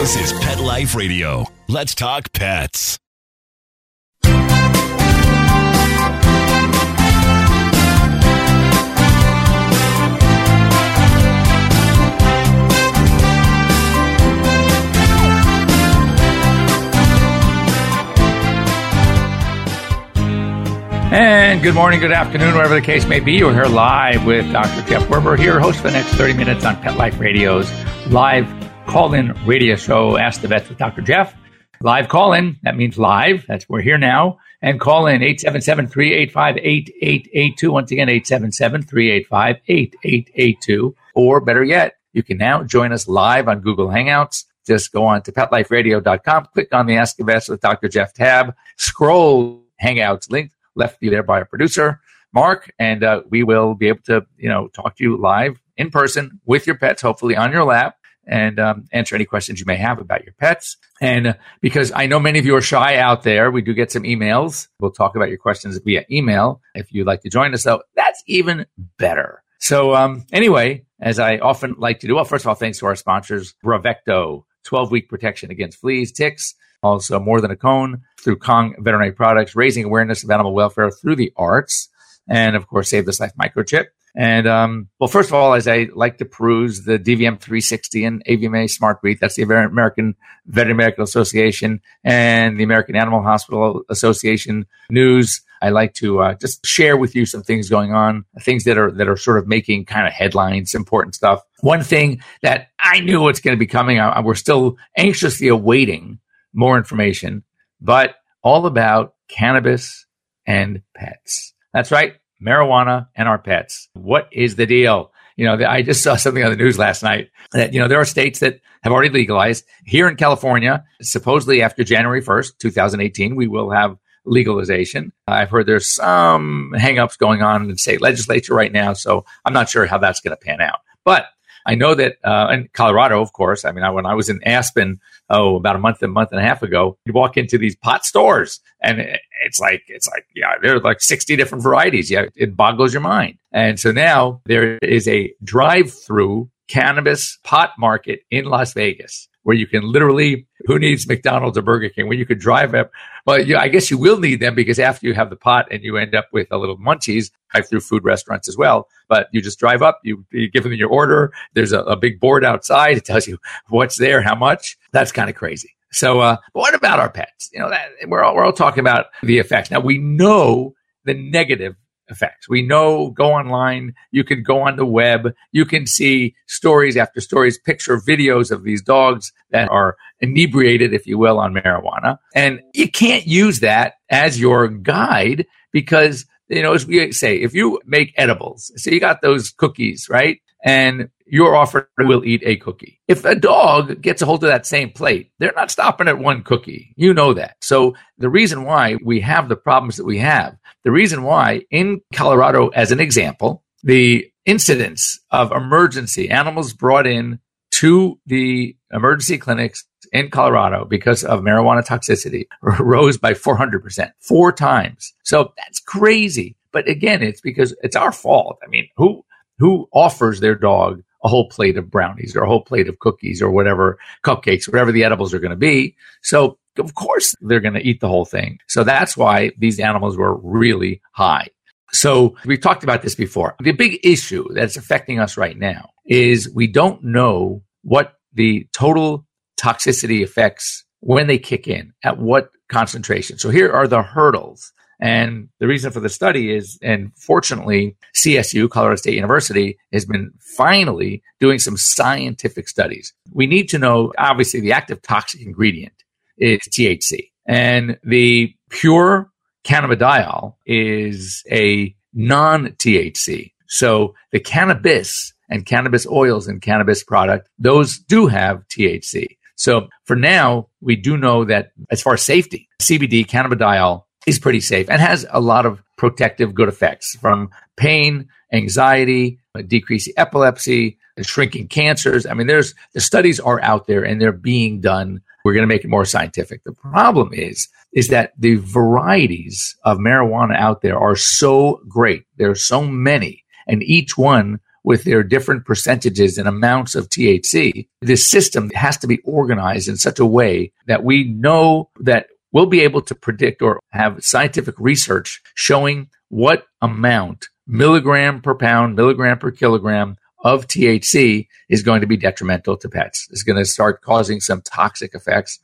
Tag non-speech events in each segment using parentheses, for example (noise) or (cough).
This is Pet Life Radio. Let's talk pets. And good morning, good afternoon, wherever the case may be. We're here live with Dr. Jeff Werber here, host for the next 30 minutes on Pet Life Radio's live call-in radio show, Ask the Vets with Dr. Jeff. Live call-in, that means live. That's we're here now. And call in 877-385-8882. Once again, 877-385-8882. Or better yet, you can now join us live on Google Hangouts. Just go on to petliferadio.com, click on the Ask the Vets with Dr. Jeff tab, scroll Hangouts link left you there by our producer, Mark, and uh, we will be able to, you know, talk to you live in person with your pets, hopefully on your lap, and um, answer any questions you may have about your pets. And uh, because I know many of you are shy out there, we do get some emails. We'll talk about your questions via email. If you'd like to join us, though, that's even better. So, um, anyway, as I often like to do, well, first of all, thanks to our sponsors, Bravecto, 12 week protection against fleas, ticks, also more than a cone through Kong Veterinary Products, raising awareness of animal welfare through the arts, and of course, Save This Life microchip. And um, well, first of all, as I like to peruse the DVM 360 and AVMA SmartBrief, that's the American Veterinary Medical Association and the American Animal Hospital Association news. I like to uh, just share with you some things going on, things that are that are sort of making kind of headlines, important stuff. One thing that I knew what's going to be coming, I, we're still anxiously awaiting more information, but all about cannabis and pets. That's right, marijuana and our pets. What is the deal? You know, I just saw something on the news last night that, you know, there are states that have already legalized. Here in California, supposedly after January 1st, 2018, we will have legalization. I've heard there's some hangups going on in the state legislature right now, so I'm not sure how that's going to pan out. But I know that uh, in Colorado, of course. I mean, I, when I was in Aspen, oh, about a month, and a month and a half ago, you walk into these pot stores, and it's like it's like yeah, there are like sixty different varieties. Yeah, it boggles your mind. And so now there is a drive-through cannabis pot market in Las Vegas where you can literally who needs McDonald's or Burger King when you could drive up. Well, I guess you will need them because after you have the pot and you end up with a little munchies, drive through food restaurants as well. But you just drive up, you, you give them your order. There's a, a, big board outside. It tells you what's there, how much. That's kind of crazy. So, uh, what about our pets? You know, that, we're all, we're all talking about the effects. Now we know the negative effects. We know go online, you can go on the web, you can see stories after stories, picture videos of these dogs that are inebriated, if you will, on marijuana. And you can't use that as your guide because, you know, as we say, if you make edibles, so you got those cookies, right? And your offer will eat a cookie. If a dog gets a hold of that same plate, they're not stopping at one cookie. You know that. So the reason why we have the problems that we have, the reason why in Colorado, as an example, the incidence of emergency animals brought in to the emergency clinics in Colorado because of marijuana toxicity (laughs) rose by 400%, four times. So that's crazy. But again, it's because it's our fault. I mean, who, who offers their dog a whole plate of brownies or a whole plate of cookies or whatever cupcakes, whatever the edibles are going to be. So of course they're going to eat the whole thing. So that's why these animals were really high. So we've talked about this before. The big issue that's affecting us right now is we don't know what the total toxicity effects when they kick in at what concentration. So here are the hurdles and the reason for the study is, and fortunately, CSU, Colorado State University, has been finally doing some scientific studies. We need to know, obviously, the active toxic ingredient is THC. And the pure cannabidiol is a non THC. So the cannabis and cannabis oils and cannabis product, those do have THC. So for now, we do know that as far as safety, CBD, cannabidiol is pretty safe and has a lot of protective good effects from pain, anxiety, decreasing epilepsy, shrinking cancers. I mean, there's the studies are out there and they're being done. We're going to make it more scientific. The problem is, is that the varieties of marijuana out there are so great. There are so many and each one with their different percentages and amounts of THC, this system has to be organized in such a way that we know that we'll be able to predict or have scientific research showing what amount milligram per pound, milligram per kilogram of THC is going to be detrimental to pets. It's going to start causing some toxic effects.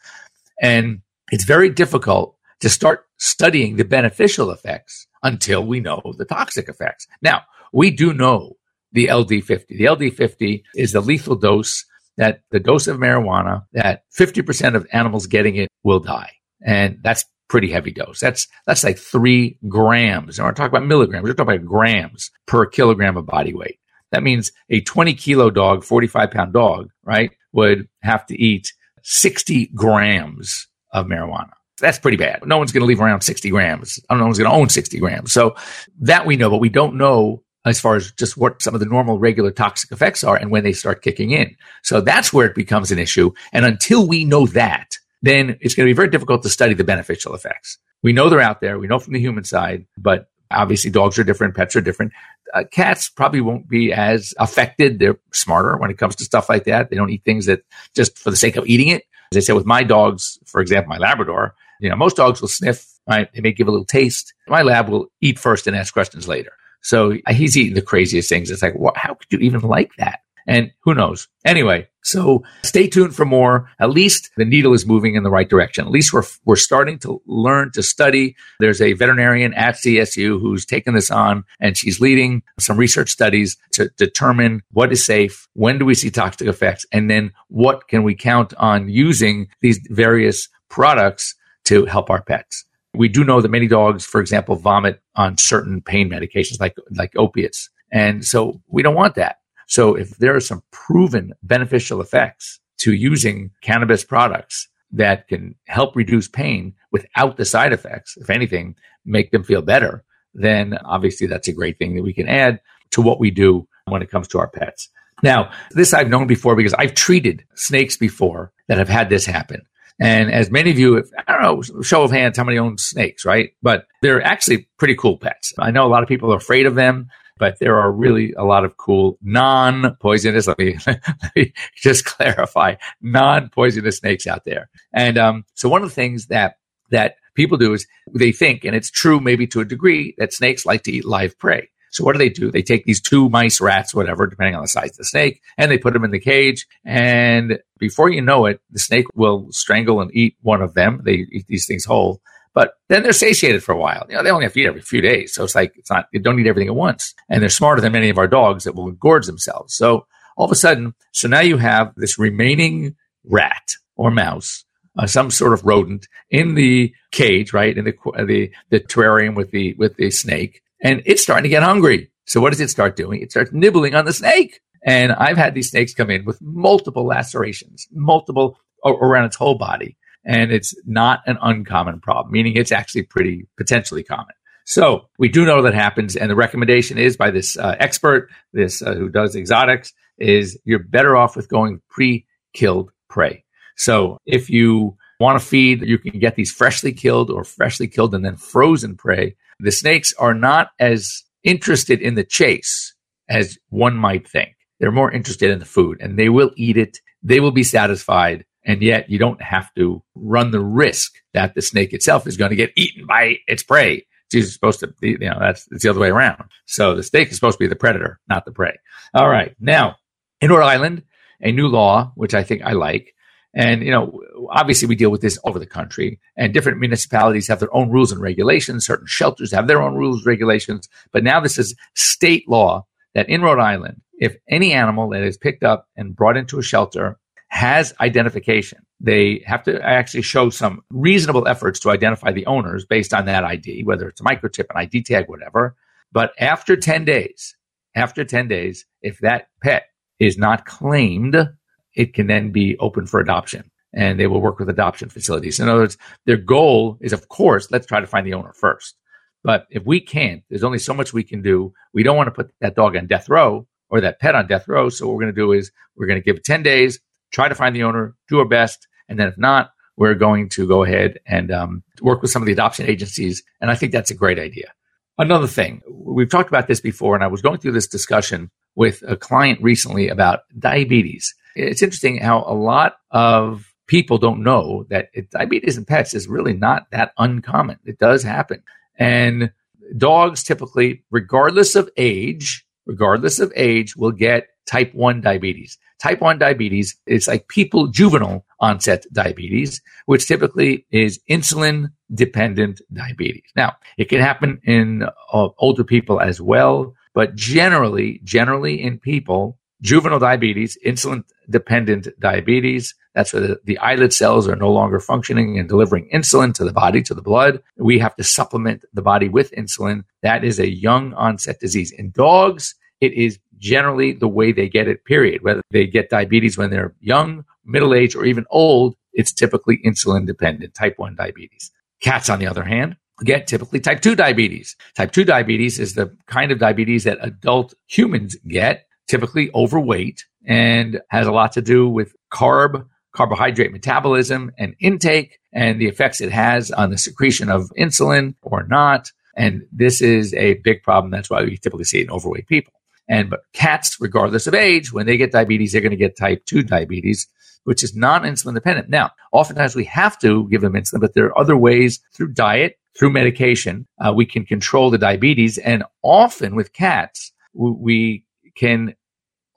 And it's very difficult to start studying the beneficial effects until we know the toxic effects. Now, we do know the LD50. The LD50 is the lethal dose that the dose of marijuana that 50% of animals getting it will die. And that's pretty heavy dose. That's that's like three grams. And we're talking about milligrams. We're talking about grams per kilogram of body weight. That means a 20 kilo dog, 45 pound dog, right, would have to eat 60 grams of marijuana. That's pretty bad. No one's going to leave around 60 grams. Oh, no one's going to own 60 grams. So that we know, but we don't know as far as just what some of the normal regular toxic effects are and when they start kicking in. So that's where it becomes an issue. And until we know that, then it's going to be very difficult to study the beneficial effects. We know they're out there. We know from the human side, but obviously dogs are different, pets are different. Uh, cats probably won't be as affected. They're smarter when it comes to stuff like that. They don't eat things that just for the sake of eating it. As I said with my dogs, for example, my Labrador, you know, most dogs will sniff, right? They may give a little taste. My lab will eat first and ask questions later. So he's eating the craziest things. It's like, how could you even like that? And who knows? Anyway, so stay tuned for more. At least the needle is moving in the right direction. At least we're, we're starting to learn to study. There's a veterinarian at CSU who's taken this on and she's leading some research studies to determine what is safe. When do we see toxic effects? And then what can we count on using these various products to help our pets? We do know that many dogs, for example, vomit on certain pain medications like, like opiates. And so we don't want that. So if there are some proven beneficial effects to using cannabis products that can help reduce pain without the side effects, if anything, make them feel better, then obviously that's a great thing that we can add to what we do when it comes to our pets. Now, this I've known before because I've treated snakes before that have had this happen. And as many of you, I don't know, show of hands, how many own snakes, right? But they're actually pretty cool pets. I know a lot of people are afraid of them, but there are really a lot of cool non-poisonous. Let me, (laughs) let me just clarify: non-poisonous snakes out there. And um, so one of the things that that people do is they think, and it's true maybe to a degree, that snakes like to eat live prey. So what do they do? They take these two mice, rats, whatever, depending on the size of the snake, and they put them in the cage. And before you know it, the snake will strangle and eat one of them. They eat these things whole. But then they're satiated for a while. You know, they only have to eat every few days. So it's like, it's not, they don't eat everything at once. And they're smarter than many of our dogs that will gorge themselves. So all of a sudden, so now you have this remaining rat or mouse uh, some sort of rodent in the cage, right? In the, the, the terrarium with the, with the snake and it's starting to get hungry. So what does it start doing? It starts nibbling on the snake. And I've had these snakes come in with multiple lacerations, multiple around its whole body. And it's not an uncommon problem, meaning it's actually pretty potentially common. So we do know that happens. And the recommendation is by this uh, expert, this uh, who does exotics, is you're better off with going pre-killed prey. So if you want to feed, you can get these freshly killed or freshly killed and then frozen prey the snakes are not as interested in the chase as one might think. They're more interested in the food and they will eat it. They will be satisfied. And yet you don't have to run the risk that the snake itself is going to get eaten by its prey. It's supposed to be, you know, that's it's the other way around. So the snake is supposed to be the predator, not the prey. All right. Now, in Rhode Island, a new law, which I think I like, and, you know, obviously we deal with this over the country and different municipalities have their own rules and regulations. Certain shelters have their own rules, and regulations. But now this is state law that in Rhode Island, if any animal that is picked up and brought into a shelter has identification, they have to actually show some reasonable efforts to identify the owners based on that ID, whether it's a microchip, an ID tag, whatever. But after 10 days, after 10 days, if that pet is not claimed it can then be open for adoption and they will work with adoption facilities. In other words, their goal is, of course, let's try to find the owner first. But if we can't, there's only so much we can do. We don't want to put that dog on death row or that pet on death row. So what we're going to do is we're going to give it 10 days, try to find the owner, do our best. And then if not, we're going to go ahead and um, work with some of the adoption agencies. And I think that's a great idea. another thing, we've talked about this before, and I was going through this discussion with a client recently about diabetes. It's interesting how a lot of people don't know that it, diabetes in pets is really not that uncommon. It does happen. And dogs typically, regardless of age, regardless of age, will get type 1 diabetes. Type 1 diabetes is like people, juvenile onset diabetes, which typically is insulin dependent diabetes. Now, it can happen in uh, older people as well, but generally, generally in people, juvenile diabetes, insulin dependent diabetes, that's where the, the islet cells are no longer functioning and delivering insulin to the body, to the blood. We have to supplement the body with insulin. That is a young onset disease. In dogs, it is generally the way they get it, period. Whether they get diabetes when they're young, middle age, or even old, it's typically insulin dependent, type 1 diabetes. Cats, on the other hand, get typically type 2 diabetes. Type 2 diabetes is the kind of diabetes that adult humans get, typically overweight, and has a lot to do with carb, carbohydrate metabolism and intake and the effects it has on the secretion of insulin or not. And this is a big problem. That's why we typically see it in overweight people. And but cats, regardless of age, when they get diabetes, they're going to get type 2 diabetes, which is non-insulin dependent. Now, oftentimes we have to give them insulin, but there are other ways through diet, through medication, uh, we can control the diabetes. And often with cats, we can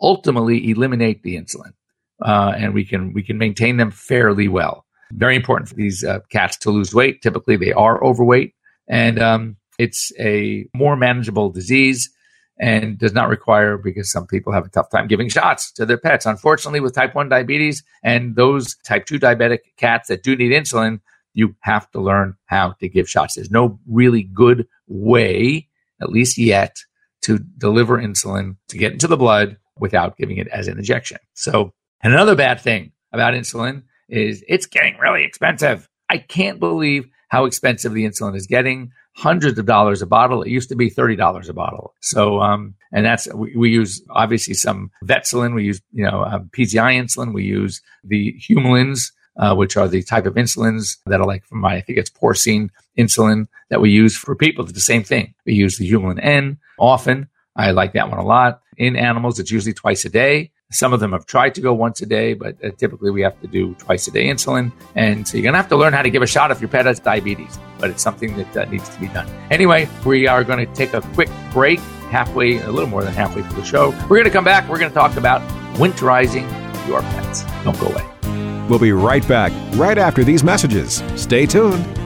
ultimately eliminate the insulin, uh, and we can we can maintain them fairly well. Very important for these uh, cats to lose weight. Typically, they are overweight, and um, it's a more manageable disease and does not require because some people have a tough time giving shots to their pets. Unfortunately, with type 1 diabetes and those type 2 diabetic cats that do need insulin, you have to learn how to give shots. There's no really good way, at least yet, to deliver insulin to get into the blood without giving it as an injection. So, and another bad thing about insulin is it's getting really expensive. I can't believe how expensive the insulin is getting hundreds of dollars a bottle. It used to be $30 a bottle. So, um, and that's, we, we, use obviously some Vetsulin. We use, you know, um, PZI insulin. We use the Humulins, uh, which are the type of insulins that are like from my, I think it's porcine insulin that we use for people. It's the same thing. We use the Humulin N often. I like that one a lot. In animals, it's usually twice a day. Some of them have tried to go once a day, but uh, typically we have to do twice a day insulin. And so you're going to have to learn how to give a shot if your pet has diabetes, but it's something that uh, needs to be done. Anyway, we are going to take a quick break, halfway, a little more than halfway through the show. We're going to come back. We're going to talk about winterizing your pets. Don't go away. We'll be right back right after these messages. Stay tuned.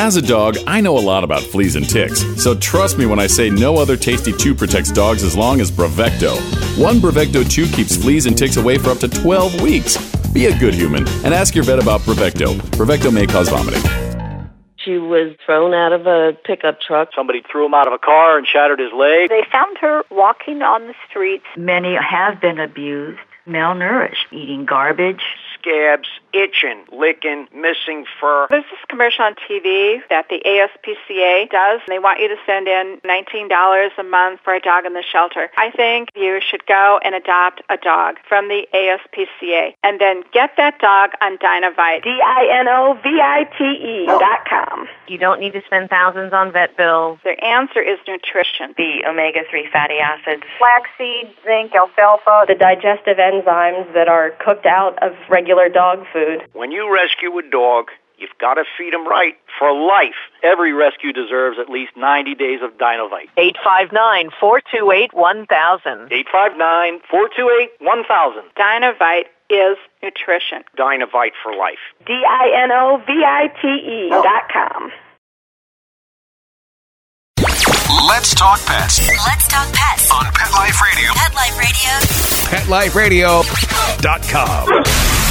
As a dog, I know a lot about fleas and ticks, so trust me when I say no other tasty chew protects dogs as long as Bravecto. One Bravecto chew keeps fleas and ticks away for up to 12 weeks. Be a good human and ask your vet about Bravecto. Bravecto may cause vomiting. She was thrown out of a pickup truck. Somebody threw him out of a car and shattered his leg. They found her walking on the streets. Many have been abused, malnourished, eating garbage, scabs, itching, licking, missing fur. There's this commercial on TV that the ASPCA does. They want you to send in $19 a month for a dog in the shelter. I think you should go and adopt a dog from the ASPCA and then get that dog on Dinovite. D-I-N-O-V-I-T-E oh. dot com. You don't need to spend thousands on vet bills. Their answer is nutrition. The omega-3 fatty acids. Flaxseed, zinc, alfalfa. The digestive enzymes that are cooked out of regular dog food. When you rescue a dog, you've got to feed him right for life. Every rescue deserves at least 90 days of Dinovite. 859-428-1000. 859-428-1000. Dinovite is nutrition. Dinovite for life. D-I-N-O-V-I-T-E dot com. Let's talk pets Let's talk pets on Pet Life Radio. Pet Life Radio. PetLifeRadio.com.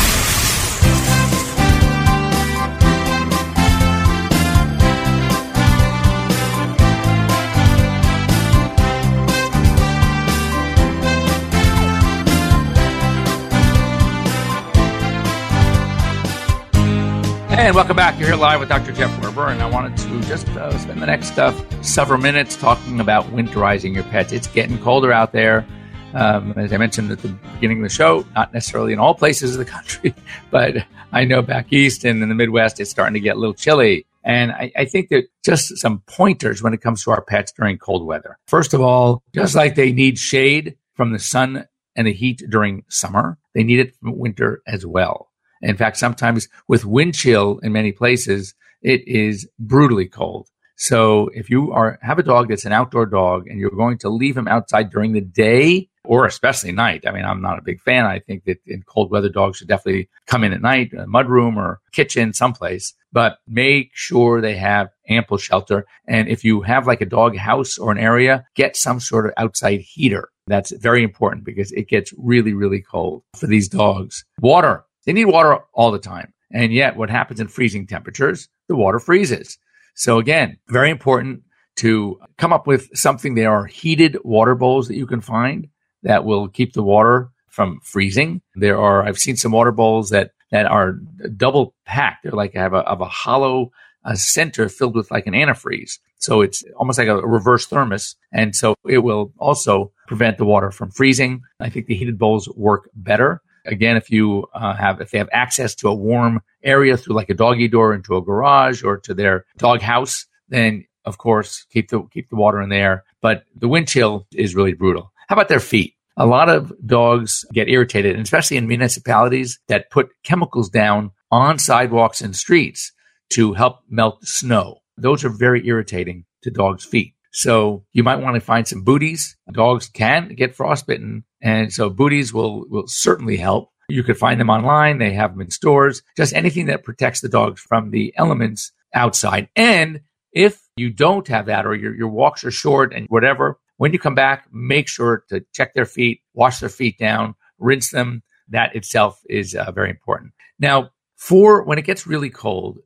And welcome back. You're here live with Dr. Jeff Werber, and I wanted to just uh, spend the next uh, several minutes talking about winterizing your pets. It's getting colder out there. Um, as I mentioned at the beginning of the show, not necessarily in all places of the (laughs) country, but I know back east and in the Midwest, it's starting to get a little chilly. And I, I, think that just some pointers when it comes to our pets during cold weather. First of all, just like they need shade from the sun and the heat during summer, they need it from winter as well. In fact, sometimes with wind chill in many places, it is brutally cold. So if you are have a dog that's an outdoor dog and you're going to leave him outside during the day or especially night, I mean, I'm not a big fan. I think that in cold weather, dogs should definitely come in at night, a mudroom or kitchen, someplace, but make sure they have ample shelter. And if you have like a dog house or an area, get some sort of outside heater. That's very important because it gets really, really cold for these dogs. Water. They need water all the time. And yet what happens in freezing temperatures? The water freezes. So again, very important to come up with something. There are heated water bowls that you can find that will keep the water from freezing. There are, I've seen some water bowls that, that are double packed. They're like have a, of a hollow a center filled with like an antifreeze. So it's almost like a reverse thermos. And so it will also prevent the water from freezing. I think the heated bowls work better. Again, if you uh, have, if they have access to a warm area through like a doggy door into a garage or to their dog house, then of course keep the keep the water in there. But the wind chill is really brutal. How about their feet? A lot of dogs get irritated, and especially in municipalities that put chemicals down on sidewalks and streets to help melt snow. Those are very irritating to dogs' feet. So you might want to find some booties. Dogs can get frostbitten. And so booties will, will certainly help. You could find them online. They have them in stores, just anything that protects the dogs from the elements outside. And if you don't have that or your, your walks are short and whatever, when you come back, make sure to check their feet, wash their feet down, rinse them. That itself is uh, very important. Now, for when it gets really cold,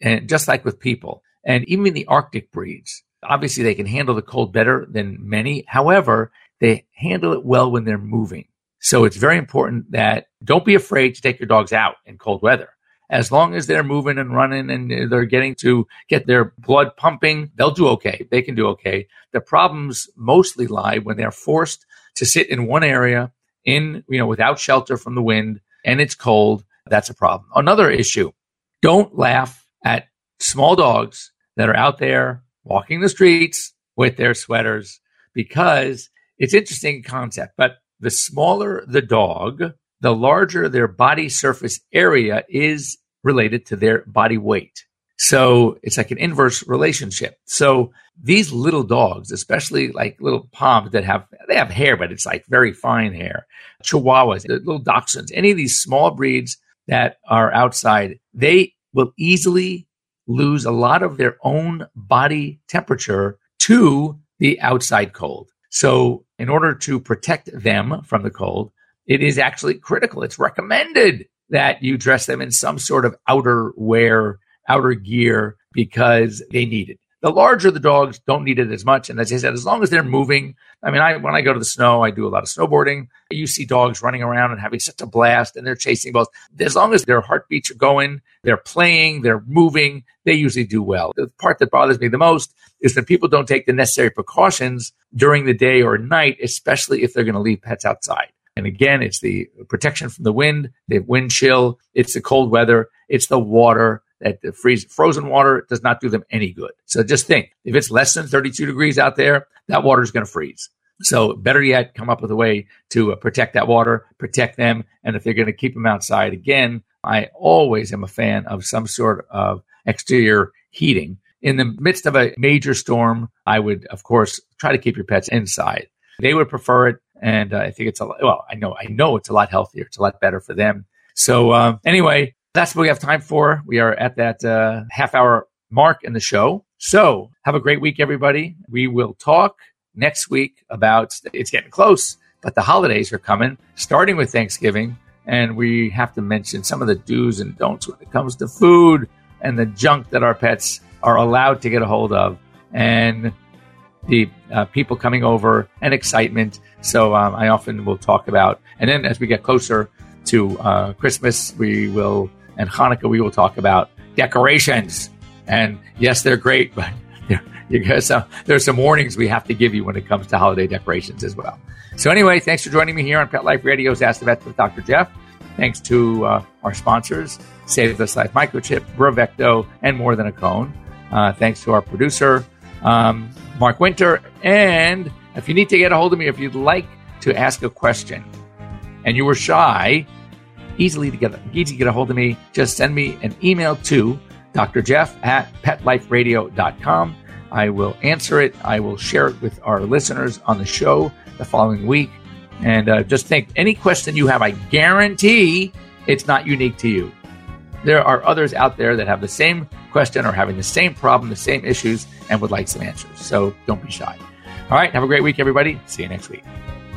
and just like with people, and even the Arctic breeds, obviously they can handle the cold better than many. However, they handle it well when they're moving. So it's very important that don't be afraid to take your dogs out in cold weather. As long as they're moving and running and they're getting to get their blood pumping, they'll do okay. They can do okay. The problems mostly lie when they're forced to sit in one area in, you know, without shelter from the wind and it's cold. That's a problem. Another issue. Don't laugh at small dogs that are out there walking the streets with their sweaters because it's interesting concept. But the smaller the dog, the larger their body surface area is related to their body weight. So it's like an inverse relationship. So these little dogs, especially like little poms that have, they have hair, but it's like very fine hair, chihuahuas, little dachshunds, any of these small breeds that are outside, they will easily lose a lot of their own body temperature to the outside cold. So, in order to protect them from the cold, it is actually critical. It's recommended that you dress them in some sort of outer wear, outer gear because they need it. The larger the dogs don't need it as much. And as I said, as long as they're moving, I mean, I, when I go to the snow, I do a lot of snowboarding. You see dogs running around and having such a blast and they're chasing balls. As long as their heartbeats are going, they're playing, they're moving, they usually do well. The part that bothers me the most is that people don't take the necessary precautions during the day or night, especially if they're going to leave pets outside. And again, it's the protection from the wind, the wind chill, it's the cold weather, it's the water, that the freeze, frozen water does not do them any good. So just think, if it's less than 32 degrees out there, that water is going to freeze. So better yet, come up with a way to uh, protect that water, protect them. And if they're going to keep them outside again, I always am a fan of some sort of exterior heating. In the midst of a major storm, I would, of course, try to keep your pets inside. They would prefer it. And uh, I think it's a well, I know, I know it's a lot healthier. It's a lot better for them. So, um, anyway, that's what we have time for. We are at that uh, half hour mark in the show. So have a great week, everybody. We will talk next week about it's getting close, but the holidays are coming, starting with Thanksgiving. And we have to mention some of the do's and don'ts when it comes to food and the junk that our pets are allowed to get a hold of and the uh, people coming over and excitement. So um, I often will talk about, and then as we get closer to uh, Christmas, we will and Hanukkah, we will talk about decorations. And yes, they're great, but (laughs) there's some warnings we have to give you when it comes to holiday decorations as well. So anyway, thanks for joining me here on Pet Life Radio's Ask the Vet with Dr. Jeff. Thanks to uh, our sponsors, Save This Life Microchip, Bravecto, and More Than a Cone. Uh, thanks to our producer, um, Mark Winter. And if you need to get a hold of me, if you'd like to ask a question and you were shy, easily to get, easy to get a hold of me, just send me an email to Dr. Jeff at petliferadio.com. I will answer it. I will share it with our listeners on the show the following week. And uh, just think any question you have, I guarantee it's not unique to you. There are others out there that have the same question or having the same problem, the same issues, and would like some answers. So don't be shy. All right. Have a great week, everybody. See you next week.